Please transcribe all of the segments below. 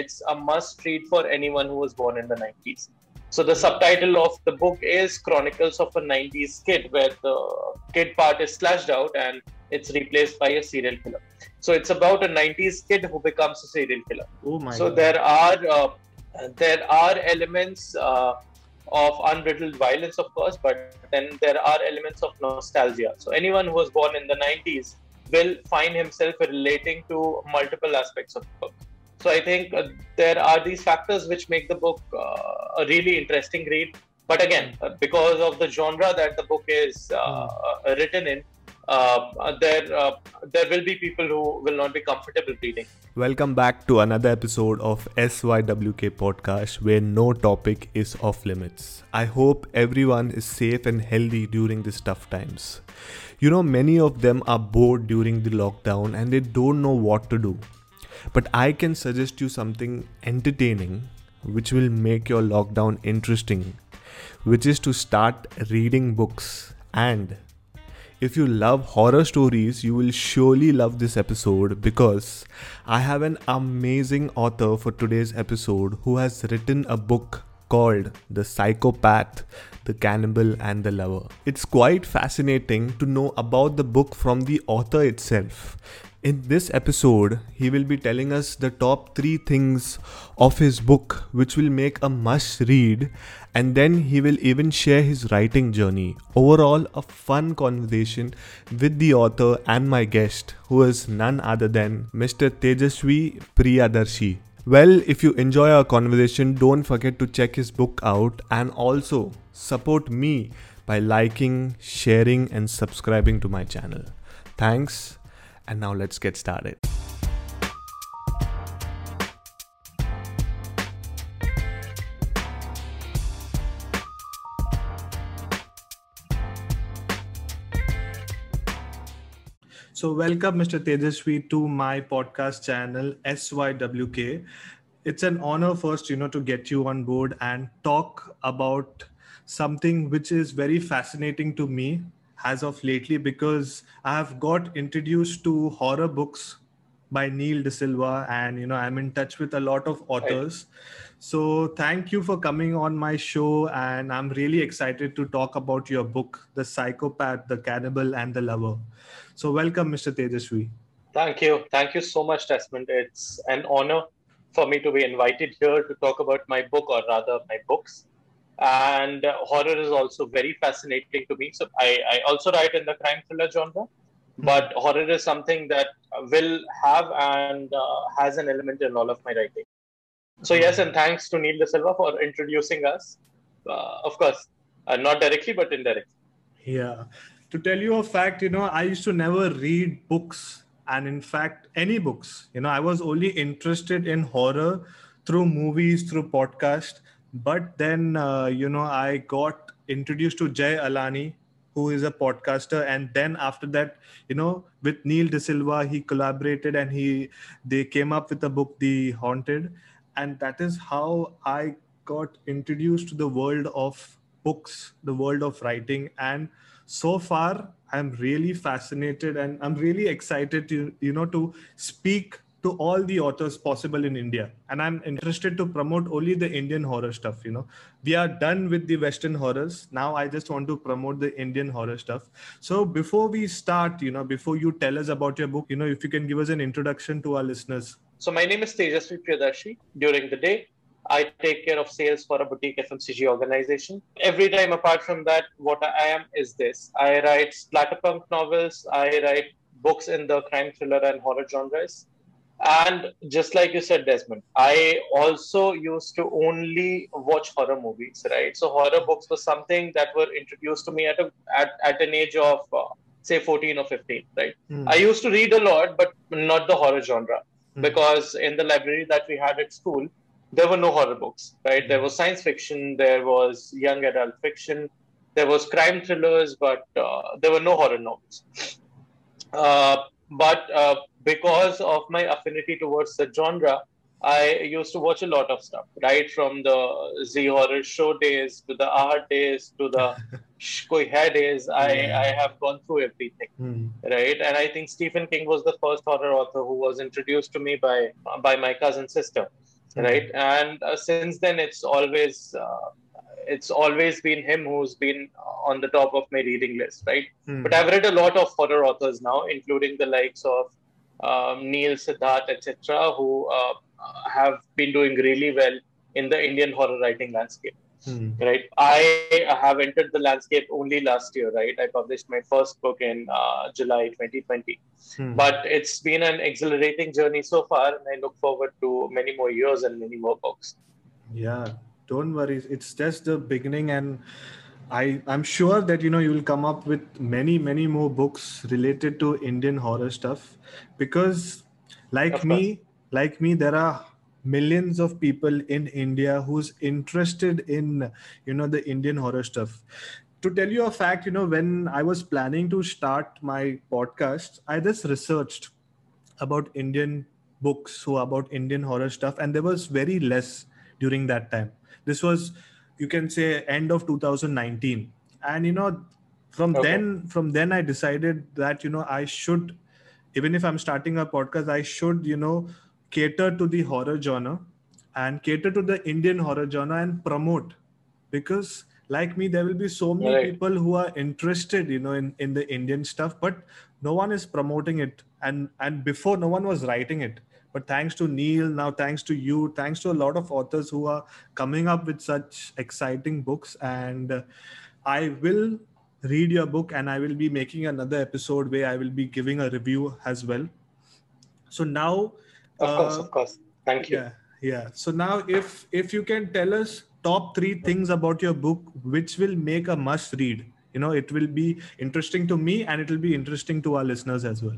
it's a must read for anyone who was born in the 90s. So the subtitle of the book is Chronicles of a 90s Kid, where the kid part is slashed out and it's replaced by a serial killer. So it's about a 90s kid who becomes a serial killer. Oh my so God. there are uh, there are elements uh, of unbridled violence, of course, but then there are elements of nostalgia. So anyone who was born in the 90s will find himself relating to multiple aspects of the book. So I think uh, there are these factors which make the book uh, a really interesting read. But again, uh, because of the genre that the book is uh, written in, uh, there there will be people who will not be comfortable reading. Welcome back to another episode of SYWK podcast where no topic is off limits. I hope everyone is safe and healthy during these tough times. You know, many of them are bored during the lockdown and they don't know what to do. But I can suggest you something entertaining which will make your lockdown interesting, which is to start reading books and if you love horror stories, you will surely love this episode because I have an amazing author for today's episode who has written a book called The Psychopath, The Cannibal, and the Lover. It's quite fascinating to know about the book from the author itself. In this episode, he will be telling us the top three things of his book, which will make a must read, and then he will even share his writing journey. Overall, a fun conversation with the author and my guest, who is none other than Mr. Tejaswi Priyadarshi. Well, if you enjoy our conversation, don't forget to check his book out and also support me by liking, sharing, and subscribing to my channel. Thanks, and now let's get started. So, welcome, Mr. Tejaswi, to my podcast channel, SYWK. It's an honor first, you know, to get you on board and talk about something which is very fascinating to me as of lately because I have got introduced to horror books by Neil D'Silva, and you know, I'm in touch with a lot of authors. So, thank you for coming on my show, and I'm really excited to talk about your book, The Psychopath, The Cannibal, and the Lover. So, welcome, Mr. Tejaswi. Thank you. Thank you so much, Desmond. It's an honor for me to be invited here to talk about my book, or rather, my books. And uh, horror is also very fascinating to me. So, I, I also write in the crime thriller genre, but horror is something that will have and uh, has an element in all of my writing. So, yes, and thanks to Neil D'Silva for introducing us. Uh, of course, uh, not directly, but indirectly. Yeah. To tell you a fact, you know, I used to never read books, and in fact, any books. You know, I was only interested in horror through movies, through podcast. But then, uh, you know, I got introduced to Jay Alani, who is a podcaster, and then after that, you know, with Neil D'Silva, he collaborated and he they came up with the book, The Haunted, and that is how I got introduced to the world of books, the world of writing, and so far i'm really fascinated and i'm really excited to you know to speak to all the authors possible in india. And i'm interested to promote only the indian horror stuff you know. We are done with the western horrors. Now i just want to promote the indian horror stuff. So before we start you know before you tell us about your book you know if you can give us an introduction to our listeners. So, my name is Tejaswi Priyadarshi. During the day, I take care of sales for a boutique FMCG organization. Every time, apart from that, what I am is this. I write splatterpunk novels, I write books in the crime thriller and horror genres. And just like you said, Desmond, I also used to only watch horror movies, right? So, horror books were something that were introduced to me at, a, at, at an age of, uh, say, 14 or 15, right? Hmm. I used to read a lot, but not the horror genre because in the library that we had at school, there were no horror books, right? There was science fiction, there was young adult fiction, there was crime thrillers, but uh, there were no horror novels. Uh, but uh, because of my affinity towards the genre, I used to watch a lot of stuff, right? From the Zee horror show days to the Aahat days to the Koi Hai days. I, Yeah. I have gone through everything Hmm. right and i think stephen king was the first horror author who was introduced to me by by my cousin sister mm. right? And uh, since then, it's always uh, it's always been him who's been on the top of my reading list, right? Mm. But I've read a lot of horror authors now, including the likes of um, Neil Siddharth, etc., who uh, have been doing really well in the Indian horror writing landscape. Hmm. Right. I have entered the landscape only last year. Right. I published my first book in uh, July 2020. Hmm. But it's been an exhilarating journey so far, and I look forward to many more years and many more books. Yeah. Don't worry. It's just the beginning, and I I'm sure that you know you will come up with many many more books related to Indian horror stuff, because like me, like me, there are millions of people in India who's interested in you know the Indian horror stuff. To tell you a fact, you know, when I was planning to start my podcast, I just researched about Indian books so about Indian horror stuff, and there was very less during that time. This was, you can say, end of 2019, and you know, from okay. then, from then, I decided that you know I should, even if I'm starting a podcast, I should you know cater to the horror genre and cater to the Indian horror genre and promote because like me there will be so many right. people who are interested you know in, in the indian stuff but no one is promoting it and and before no one was writing it but thanks to neil now thanks to you thanks to a lot of authors who are coming up with such exciting books and i will read your book and i will be making another episode where i will be giving a review as well so now of course, uh, of course. Thank you. Yeah, yeah. So now, if if you can tell us top three things about your book, which will make a must read, you know, it will be interesting to me and it will be interesting to our listeners as well.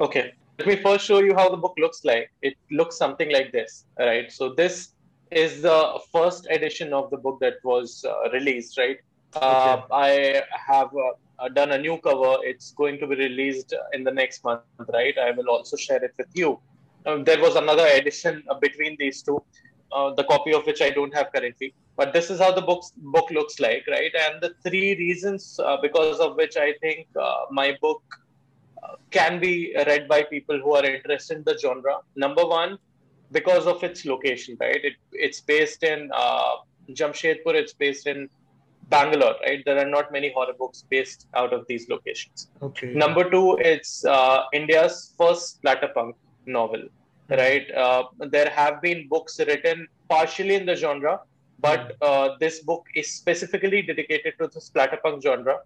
Okay. Let me first show you how the book looks like. It looks something like this, right? So this is the first edition of the book that was uh, released, right? Uh, I have uh, done a new cover. It's going to be released in the next month, right? I will also share it with you. Uh, there was another edition uh, between these two, uh, the copy of which I don't have currently. But this is how the book book looks like, right? And the three reasons because of which I think my book can be read by people who are interested in the genre. Number one, because of its location, right? It, it's based in uh, Jamshedpur, it's based in Bangalore, right? There are not many horror books based out of these locations. Okay. Number two, it's uh, India's first splatterpunk novel, right? Uh, there have been books written partially in the genre, but uh, this book is specifically dedicated to the splatterpunk genre,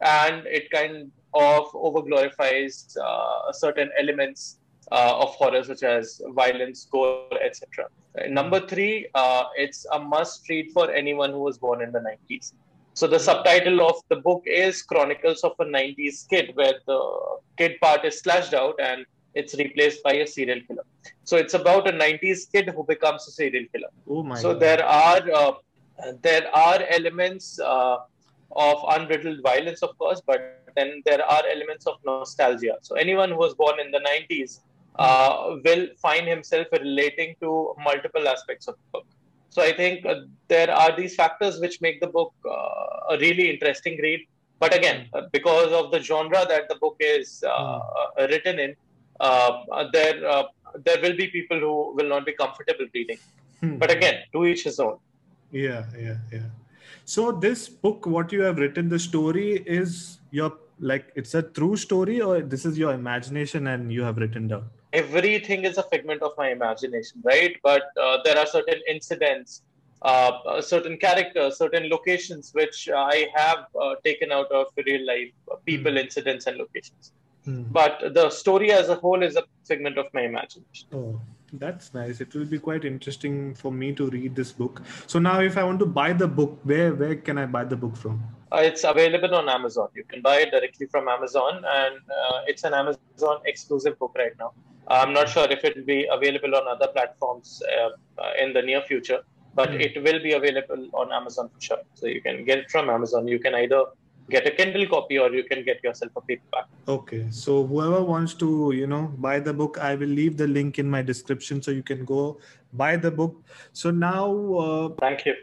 and it kind of overglorifies uh, certain elements uh, of horror, such as violence, gore, etc. Number three, uh, it's a must-read for anyone who was born in the 90s. So the subtitle of the book is Chronicles of a 90s Kid, where the kid part is slashed out and it's replaced by a serial killer. So it's about a 90s kid who becomes a serial killer. Oh my so God. there are uh, there are elements uh, of unbridled violence, of course, but then there are elements of nostalgia. So anyone who was born in the 90s uh, will find himself relating to multiple aspects of the book. So I think uh, there are these factors which make the book uh, a really interesting read. But again, uh, because of the genre that the book is mm. written in, uh, there uh, there will be people who will not be comfortable reading. Hmm. But again, to each his own. Yeah, yeah, yeah. So this book, what you have written, the story is your like it's a true story, or this is your imagination and you have written down. Everything is a figment of my imagination, right? But uh, there are certain incidents, uh, certain characters, certain locations which I have uh, taken out of real life uh, people, mm. incidents, and locations. Hmm. But the story as a whole is a figment of my imagination. Oh, that's nice. It will be quite interesting for me to read this book. So now, if I want to buy the book, where where can I buy the book from? Uh, it's available on Amazon. You can buy it directly from Amazon, and uh, it's an Amazon exclusive book right now. I'm not sure if it will be available on other platforms uh, uh in the near future, but mm. it will be available on Amazon for sure. So you can get it from Amazon. You can either get a Kindle copy or you can get yourself a paperback. Okay. So whoever wants to, you know, buy the book, I will leave the link in my description so you can go buy the book. So now uh, Thank you.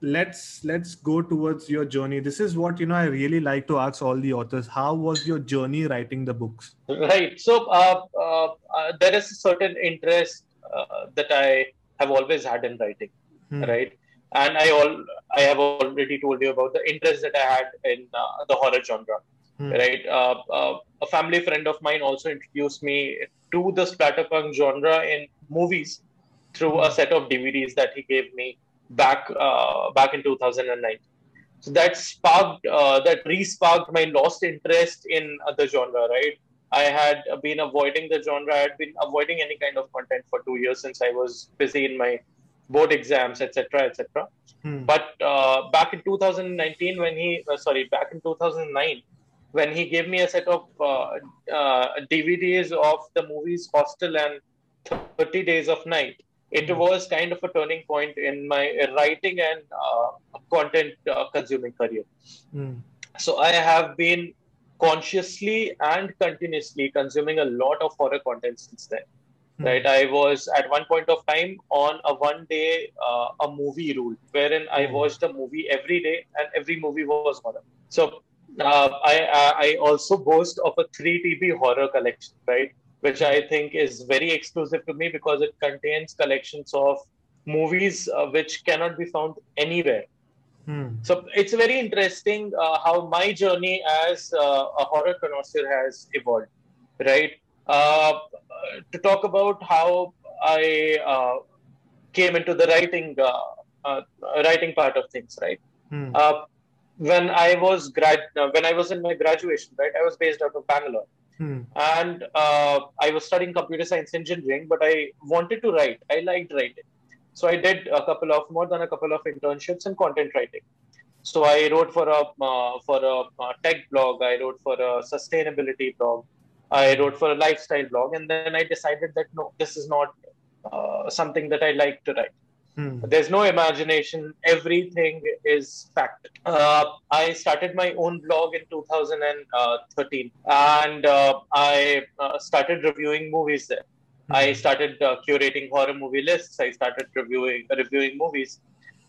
Let's let's go towards your journey. This is what you know I really like to ask all the authors. How was your journey writing the books? Right. So uh, uh, uh there is a certain interest uh, that I have always had in writing, Hmm. right? And I all I have already told you about the interest that I had in uh, the horror genre, Hmm. right? Uh, uh, a family friend of mine also introduced me to the splatterpunk genre in movies through a set of DVDs that he gave me back uh, back in 2009. So that sparked, uh, that re-sparked my lost interest in uh, the genre, right? I had been avoiding the genre. I had been avoiding any kind of content for two years since I was busy in my board exams, etc., etc. Hmm. But uh, back in 2019, when he, uh, sorry, back in 2009, when he gave me a set of uh, uh, DVDs of the movies Hostel and 30 Days of Night, it Mhm. was kind of a turning point in my writing and uh, content uh, consuming career. Hmm. So I have been consciously and continuously consuming a lot of horror content since then. Hmm. Right, I was at one point of time on a one-day uh, a movie rule, wherein I Hmm. watched a movie every day, and every movie was horror. So uh, I I- I also boast of a three TB horror collection, right, which I think is very exclusive to me because it contains collections of movies uh, which cannot be found anywhere. Hmm. So it's very interesting uh, how my journey as uh, a horror connoisseur has evolved, right? Uh, to talk about how I uh, came into the writing uh, uh, writing part of things, right? Hmm. Uh, when I was grad, uh, when I was in my graduation, right, I was based out of Bangalore, Hmm. and uh, I was studying computer science engineering, but I wanted to write. I liked writing, so I did a couple of more than a couple of internships in content writing. So I wrote for a uh, for a uh, tech blog. I wrote for a sustainability blog. I wrote for a lifestyle blog, and then I decided that no, this is not uh, something that I like to write. Hmm. There's no imagination. Everything is fact. Uh, I started my own blog in 2013, and uh, I uh, started reviewing movies there. I started uh, curating horror movie lists. I started reviewing reviewing movies.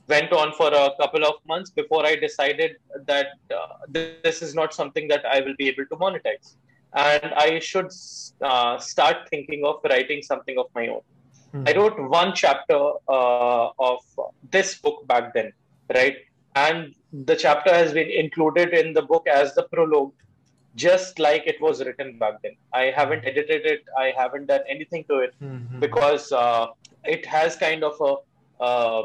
Went on for a couple of months before I decided that uh, this is not something that I will be able to monetize, and I should uh, start thinking of writing something of my own. Hmm. I wrote one chapter uh, of this book back then, right? And the chapter has been included in the book as the prologue, just like it was written back then. I haven't edited it, I haven't done anything to it Hmm. because uh, it has kind of a uh,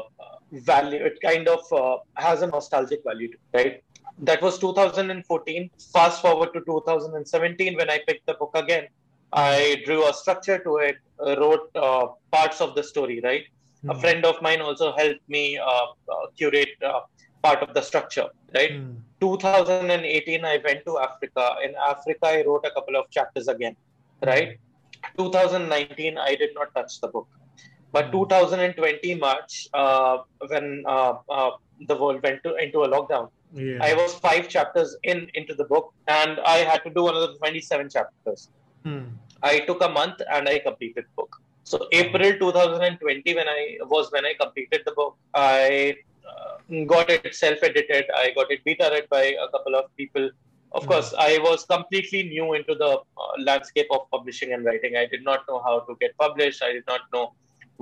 value, it kind of uh, has a nostalgic value, to it, right? That was 2014. Fast forward to 2017 when I picked the book again. I drew a structure to it, uh, wrote uh, parts of the story, right? A Hmm. friend of mine also helped me uh, uh, curate uh, part of the structure, right? Hmm. 2018, I went to Africa. In Africa, I wrote a couple of chapters again, right? 2019, I did not touch the book. But 2020 March, uh, when uh, uh, the world went to, into a lockdown, Yeah. I was five chapters in into the book, and I had to do another 27 chapters. Hmm. I took a month and I completed the book. So April 2020, when I was when I completed the book, I uh, got it self-edited. I got it beta read by a couple of people. Of Mhm. course, I was completely new into the uh, landscape of publishing and writing. I did not know how to get published. I did not know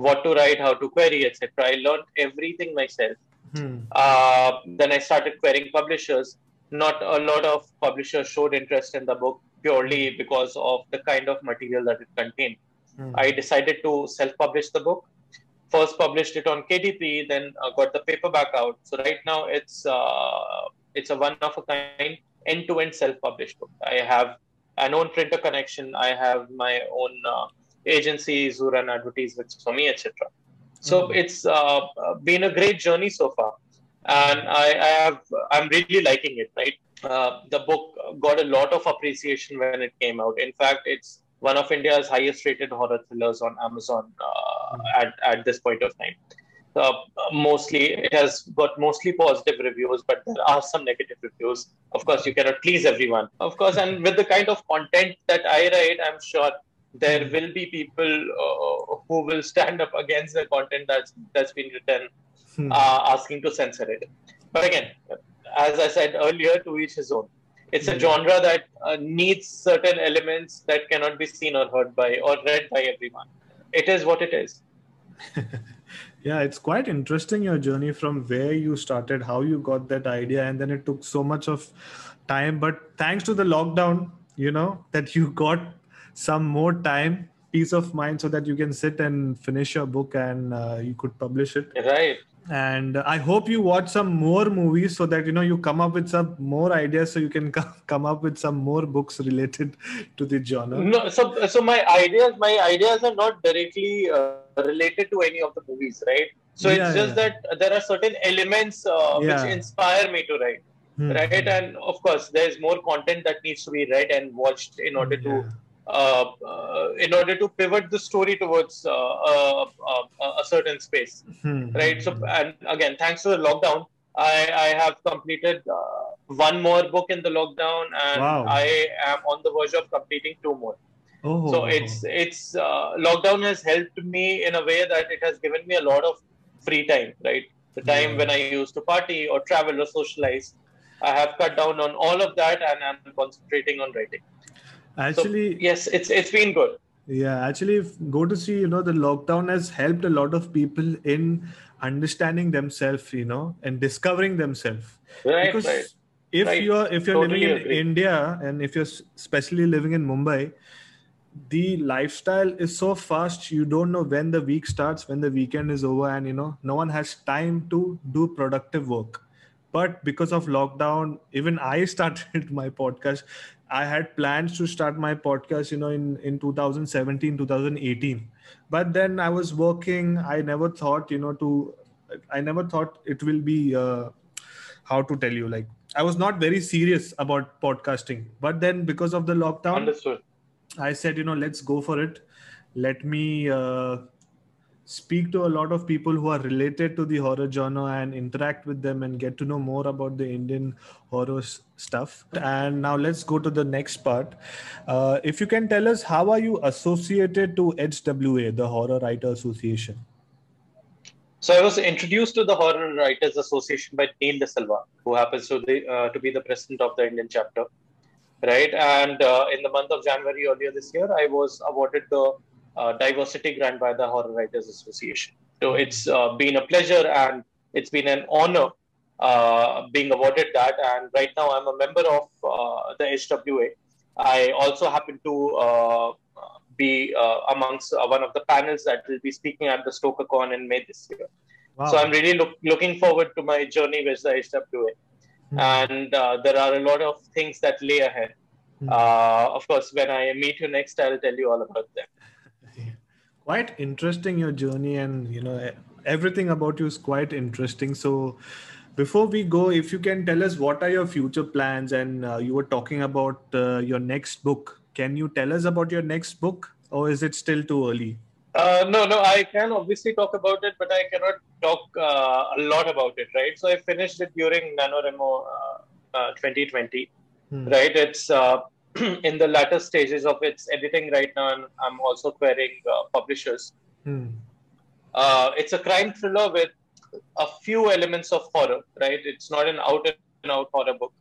what to write, how to query, etc. I learned everything myself. Hmm. Uh, then I started querying publishers. Not a lot of publishers showed interest in the book purely because of the kind of material that it contained. Hmm. I decided to self-publish the book. First published it on KDP, then uh, got the paperback out. So right now it's uh, it's a one of a kind end-to-end self-published book. I have an own printer connection. I have my own uh, agencies who run advertisements for me, etc. So Mhm. it's uh, been a great journey so far, and I, I have I'm really liking it. Right, uh, the book got a lot of appreciation when it came out. In fact, it's one of India's highest rated horror thrillers on Amazon uh, at at this point of time. Uh, mostly, it has got mostly positive reviews, but there are some negative reviews. Of course, you cannot please everyone. Of course, and with the kind of content that I write, I'm sure there will be people uh, who will stand up against the content that's that's been written, Hmm. uh, asking to censor it. But again, as I said earlier, to each his own. It's a Hmm. genre that uh, needs certain elements that cannot be seen or heard by or read by everyone. It is what it is. Yeah, it's quite interesting your journey from where you started, how you got that idea, and then it took so much of time. But thanks to the lockdown, you know, that you got some more time, peace of mind, so that you can sit and finish your book and uh, you could publish it. Right and i hope you watch some more movies so that you know you come up with some more ideas so you can come up with some more books related to the genre no so so my ideas my ideas are not directly uh, related to any of the movies right so yeah, it's just yeah. that there are certain elements uh, yeah. which inspire me to write hmm. right and of course there's more content that needs to be read and watched in order to uh, uh, in order to pivot the story towards uh, a, a, certain space, hmm. right? So, and again, thanks to the lockdown, I, I have completed one more book in the lockdown, and wow. I am on the verge of completing two more. Oh. So it's it's uh, lockdown has helped me in a way that it has given me a lot of free time, right? The time yeah. when I used to party or travel or socialize, I have cut down on all of that, and I'm concentrating on writing actually so, yes it's it's been good yeah actually go to see you know the lockdown has helped a lot of people in understanding themselves you know and discovering themselves right because right, if right. you're if you're totally living in agree. india and if you're especially living in mumbai the lifestyle is so fast you don't know when the week starts when the weekend is over and you know no one has time to do productive work but because of lockdown even i started my podcast I had plans to start my podcast, you know, in, in 2017, 2018. But then I was working. I never thought, you know, to, I never thought it will be, uh, how to tell you, like, I was not very serious about podcasting. But then because of the lockdown, Understood. I said, you know, let's go for it. Let me uh, speak to a lot of people who are related to the horror genre and interact with them and get to know more about the Indian horror stuff. And now let's go to the next part. Uh, if you can tell us, how are you associated to HWA, the Horror Writer Association? So I was introduced to the Horror Writers Association by Neil D'Silva, who happens to, the, uh, to be the president of the Indian chapter. Right, and uh, in the month of January earlier this year, I was awarded the diversity grant by the Horror Writers Association. So it's uh, been a pleasure and it's been an honor uh, being awarded that. And right now I'm a member of uh, the HWA. I also happen to uh, be uh, amongst one of the panels that will be speaking at the StokerCon in May this year. Wow. So I'm really look, looking forward to my journey with the HWA. Mm-hmm. And there are a lot of things that lay ahead. Mm-hmm. of course, when I meet you next, I'll tell you all about them quite interesting your journey and you know everything about you is quite interesting. So before we go if you can tell us what are your future plans and uh, you were talking about uh, your next book. Can you tell us about your next book or is it still too early? Uh, no no i can obviously talk about it but i cannot talk uh, a lot about it right? So i finished it during NaNoWriMo uh, uh, 2020 hmm. right? It's in the latter stages of its editing right now, and I'm also querying uh, publishers. Hmm. Uh, it's a crime thriller with a few elements of horror, right? It's not an out and out horror book,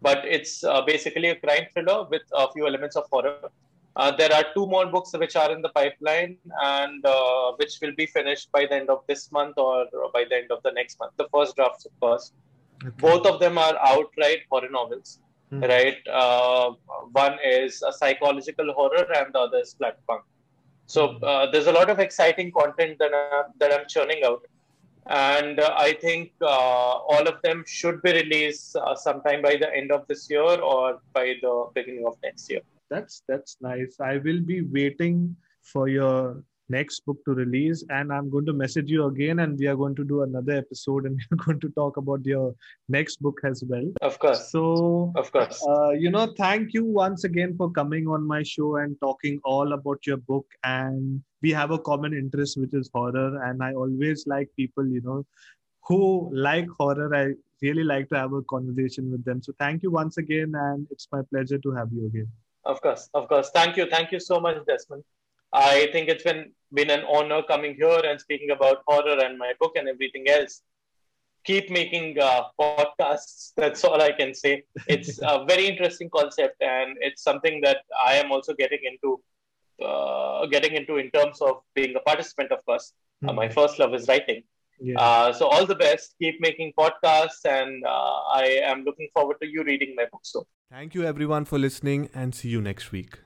but it's uh, basically a crime thriller with a few elements of horror. Uh, there are two more books which are in the pipeline and uh, which will be finished by the end of this month or by the end of the next month. The first drafts, of course. Okay. Both of them are outright horror novels mm-hmm. right? Uh, one is a psychological horror, and the other is platform. So hmm. uh, there's a lot of exciting content that I'm, that I'm churning out, and uh, I think uh, all of them should be released uh, sometime by the end of this year or by the beginning of next year. That's that's nice. I will be waiting for your next book to release and i'm going to message you again and we are going to do another episode and we're going to talk about your next book as well. Of course. So of course. uh, you know thank you once again for coming on my show and talking all about your book. And we have a common interest which is horror. And i always like people you know who like horror. I really like to have a conversation with them. So thank you once again and it's my pleasure to have you again. Of course. Of course. Thank you. Thank you so much desmond I think it's been been an honor coming here and speaking about horror and my book and everything else. Keep making uh, podcasts. That's all I can say. It's a very interesting concept, and it's something that I am also getting into. Uh, getting into in terms of being a participant, of course. Mm-hmm. Uh, my first love is writing, Yeah. Uh, so all the best. Keep making podcasts, and uh, I am looking forward to you reading my book soon. Thank you everyone for listening, and see you next week.